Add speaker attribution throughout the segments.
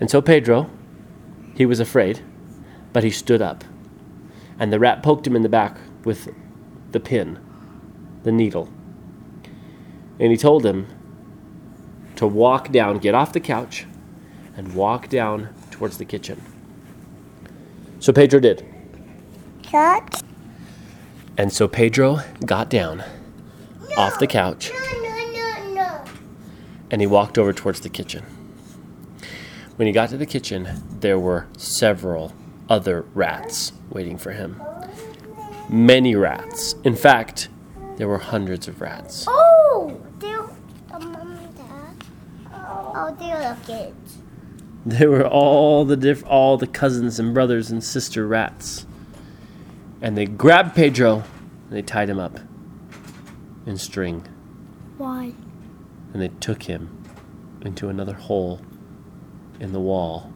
Speaker 1: And so Pedro, he was afraid, but he stood up. And the rat poked him in the back with the pin, the needle. And he told him to walk down, get off the couch, and walk down towards the kitchen. So Pedro did.
Speaker 2: Cut.
Speaker 1: And so Pedro got down off the couch
Speaker 2: No, no, no, no.
Speaker 1: and he walked over towards the kitchen. When he got to the kitchen, there were several other rats waiting for him. Many rats. In fact, there were hundreds of rats.
Speaker 2: Oh, they're the mom and dad. Oh, they're the kids.
Speaker 1: They were all the diff- all the cousins and brothers and sister rats. And they grabbed Pedro and they tied him up in string
Speaker 2: Why?
Speaker 1: and they took him into another hole in the wall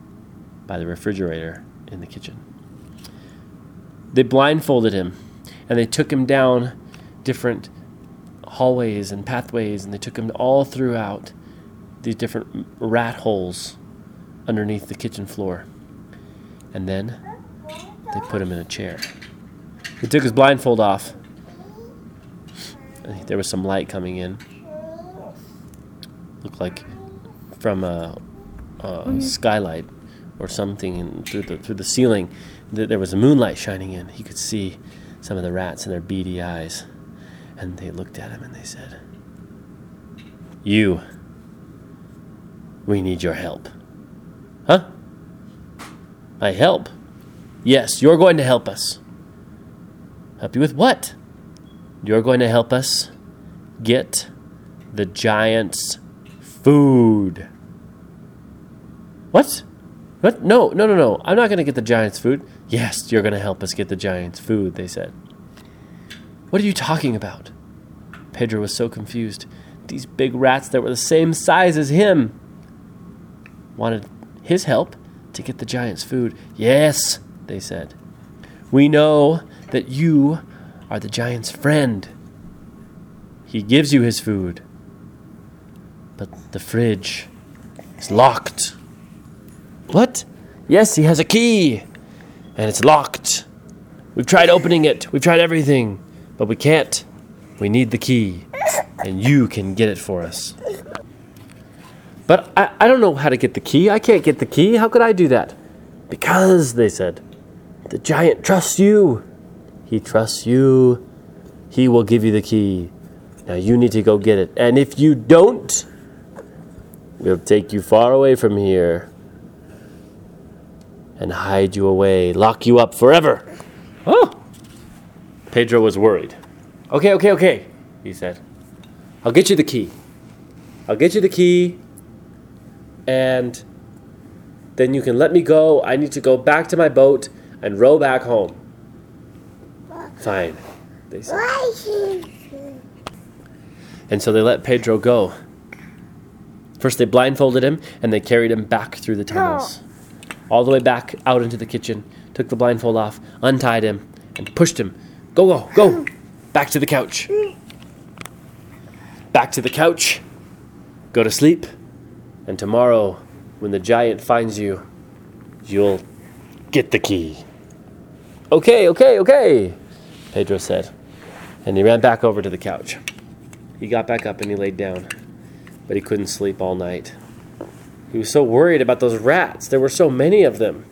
Speaker 1: by the refrigerator in the kitchen. They blindfolded him and they took him down different hallways and pathways and they took him all throughout these different rat holes underneath the kitchen floor. And then they put him in a chair. He took his blindfold off. There was some light coming in looked like from a, Uh, mm-hmm. a skylight or something in, through the through the ceiling. That there was a moonlight shining in. He could see some of the rats in their beady eyes, and they looked at him and they said, "You, we need your help." Huh? My help? Yes, you're going to help us. Help you with what? You're going to help us get the giant's food. What? What? No, no, no, no. I'm not going to get the giant's food. Yes, you're going to help us get the giant's food, they said. What are you talking about? Pedro was so confused. These big rats that were the same size as him wanted his help to get the giant's food. Yes, they said. We know that you are the giant's friend. He gives you his food. But the fridge is locked. What? Yes, he has a key. And it's locked. We've tried opening it. We've tried everything. But we can't. We need the key. And you can get it for us. But I, I don't know how to get the key. I can't get the key. How could I do that? Because, they said, the giant trusts you. He trusts you. He will give you the key. Now you need to go get it. And if you don't, we'll take you far away from here and hide you away, lock you up forever. Oh! Pedro was worried. Okay, okay, okay, he said. I'll get you the key. I'll get you the key, and then you can let me go. I need to go back to my boat and row back home. Fine, they said. And so they let Pedro go. First, they blindfolded him and they carried him back through the tunnels. All the way back out into the kitchen, took the blindfold off, untied him, and pushed him. Go, go, go! Back to the couch. Back to the couch. Go to sleep. And tomorrow, when the giant finds you, you'll get the key. Okay, okay, okay, Pedro said. And he ran back over to the couch. He got back up and he laid down, but he couldn't sleep all night. He was so worried about those rats. There were so many of them.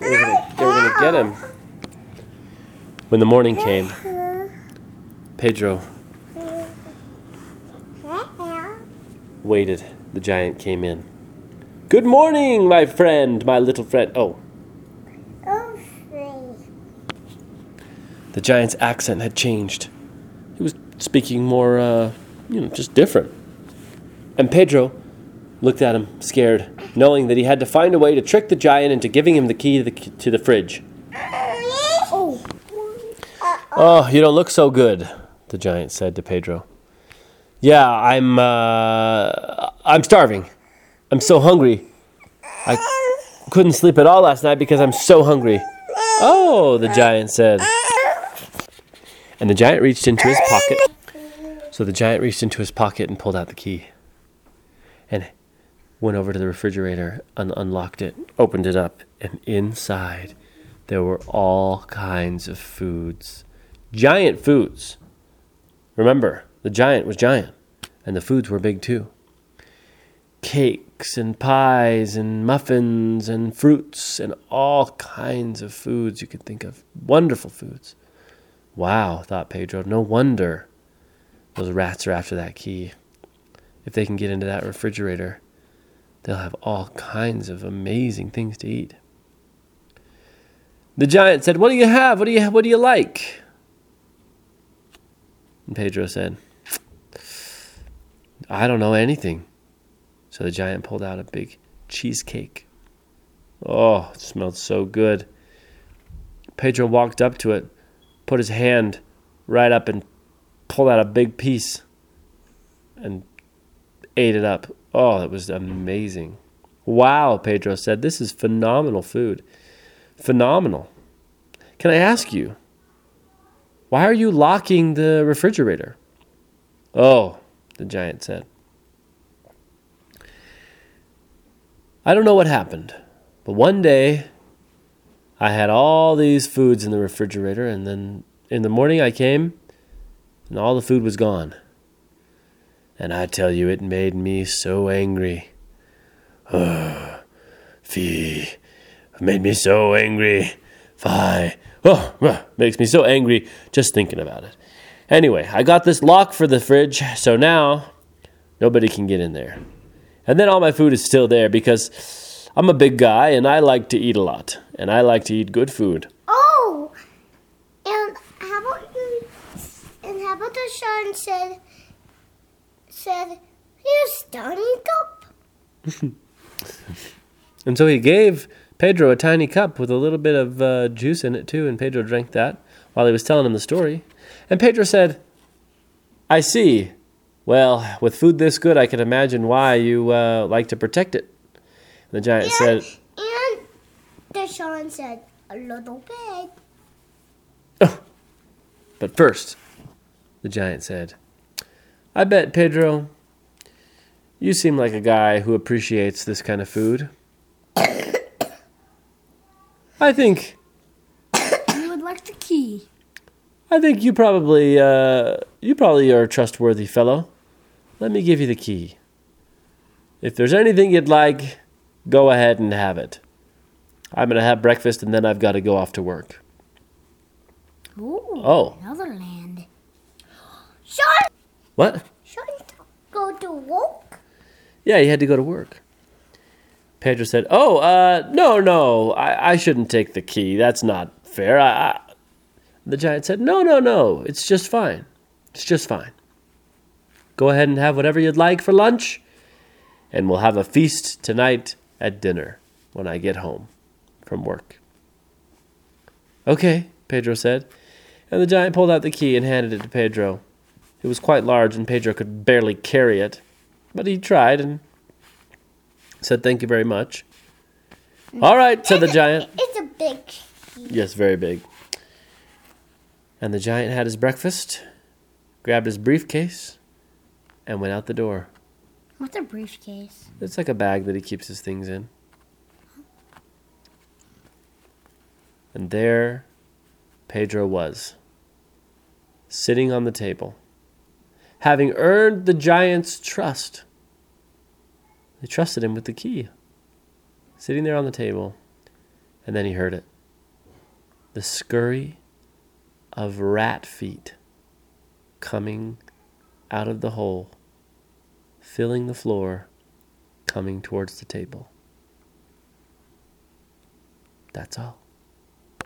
Speaker 1: They were were gonna get him. When the morning came, Pedro waited. The giant came in. Good morning, my friend, my little friend. Oh,
Speaker 2: Oh,
Speaker 1: the giant's accent had changed. He was speaking more, uh, you know, just different. And Pedro looked at him, scared, knowing that he had to find a way to trick the giant into giving him the key to the, to the fridge.
Speaker 2: Oh.
Speaker 1: Oh, you don't look so good, the giant said to Pedro. Yeah, I'm, uh, I'm starving. I'm so hungry. I couldn't sleep at all last night because I'm so hungry. Oh, the giant said. And the giant reached into his pocket. So the giant reached into his pocket and pulled out the key. And went over to the refrigerator and unlocked it, opened it up, and inside there were all kinds of foods. Giant foods. Remember, the giant was giant, and the foods were big too. Cakes and pies and muffins and fruits and all kinds of foods you could think of. Wonderful foods. Wow, thought Pedro. No wonder those rats are after that key. If they can get into that refrigerator, they'll have all kinds of amazing things to eat. The giant said, "What do you have? What do you what do you like?" And Pedro said, "I don't know anything." So the giant pulled out a big cheesecake. Oh, it smelled so good. Pedro walked up to it, put his hand right up and pulled out a big piece and ate it up. Oh, it was amazing. Wow, Pedro said, this is phenomenal food. Phenomenal. Can I ask you, why are you locking the refrigerator? Oh, the giant said. I don't know what happened, but one day I had all these foods in the refrigerator, and then in the morning I came, and all the food was gone. And I tell you, it made me so angry. Oh, fee, made me so angry. Fie. Oh, makes me so angry just thinking about it. Anyway, I got this lock for the fridge, so now nobody can get in there. And then all my food is still there because I'm a big guy and I like to eat a lot. And I like to eat good food.
Speaker 2: Oh, and how about you? And how about the son said, said, here's tiny cup.
Speaker 1: And so he gave Pedro a tiny cup with a little bit of uh, juice in it too, and Pedro drank that while he was telling him the story. And Pedro said, I see. Well, with food this good, I can imagine why you uh, like to protect it. And the giant
Speaker 2: And,
Speaker 1: said,
Speaker 2: and the son said, a little bit. Oh.
Speaker 1: But first, the giant said, I bet, Pedro, you seem like a guy who appreciates this kind of food. I think
Speaker 3: You would like the key.
Speaker 1: I think you probably uh, you probably are a trustworthy fellow. Let me give you the key. If there's anything you'd like, go ahead and have it. I'm gonna have breakfast and then I've got to go off to work.
Speaker 3: Ooh,
Speaker 1: Oh,
Speaker 3: another land.
Speaker 1: what?
Speaker 2: son, go to work.
Speaker 1: Yeah, he had to go to work. Pedro said, "Oh, uh, no, no, I, I shouldn't take the key. That's not fair." I, I... The giant said, "No, no, no. It's just fine. It's just fine. Go ahead and have whatever you'd like for lunch, and we'll have a feast tonight at dinner when I get home from work." Okay, Pedro said, and the giant pulled out the key and handed it to Pedro. It was quite large, and Pedro could barely carry it, but he tried and said, Thank you very much. All right, said the giant.
Speaker 2: It's a big.
Speaker 1: Yes, very big. And the giant had his breakfast, grabbed his briefcase, and went out the door.
Speaker 3: What's a briefcase?
Speaker 1: It's like a bag that he keeps his things in. And there Pedro was, sitting on the table, having earned the giant's trust. They trusted him with the key, sitting there on the table, and then he heard it the scurry of rat feet coming out of the hole, filling the floor, coming towards the table. That's all.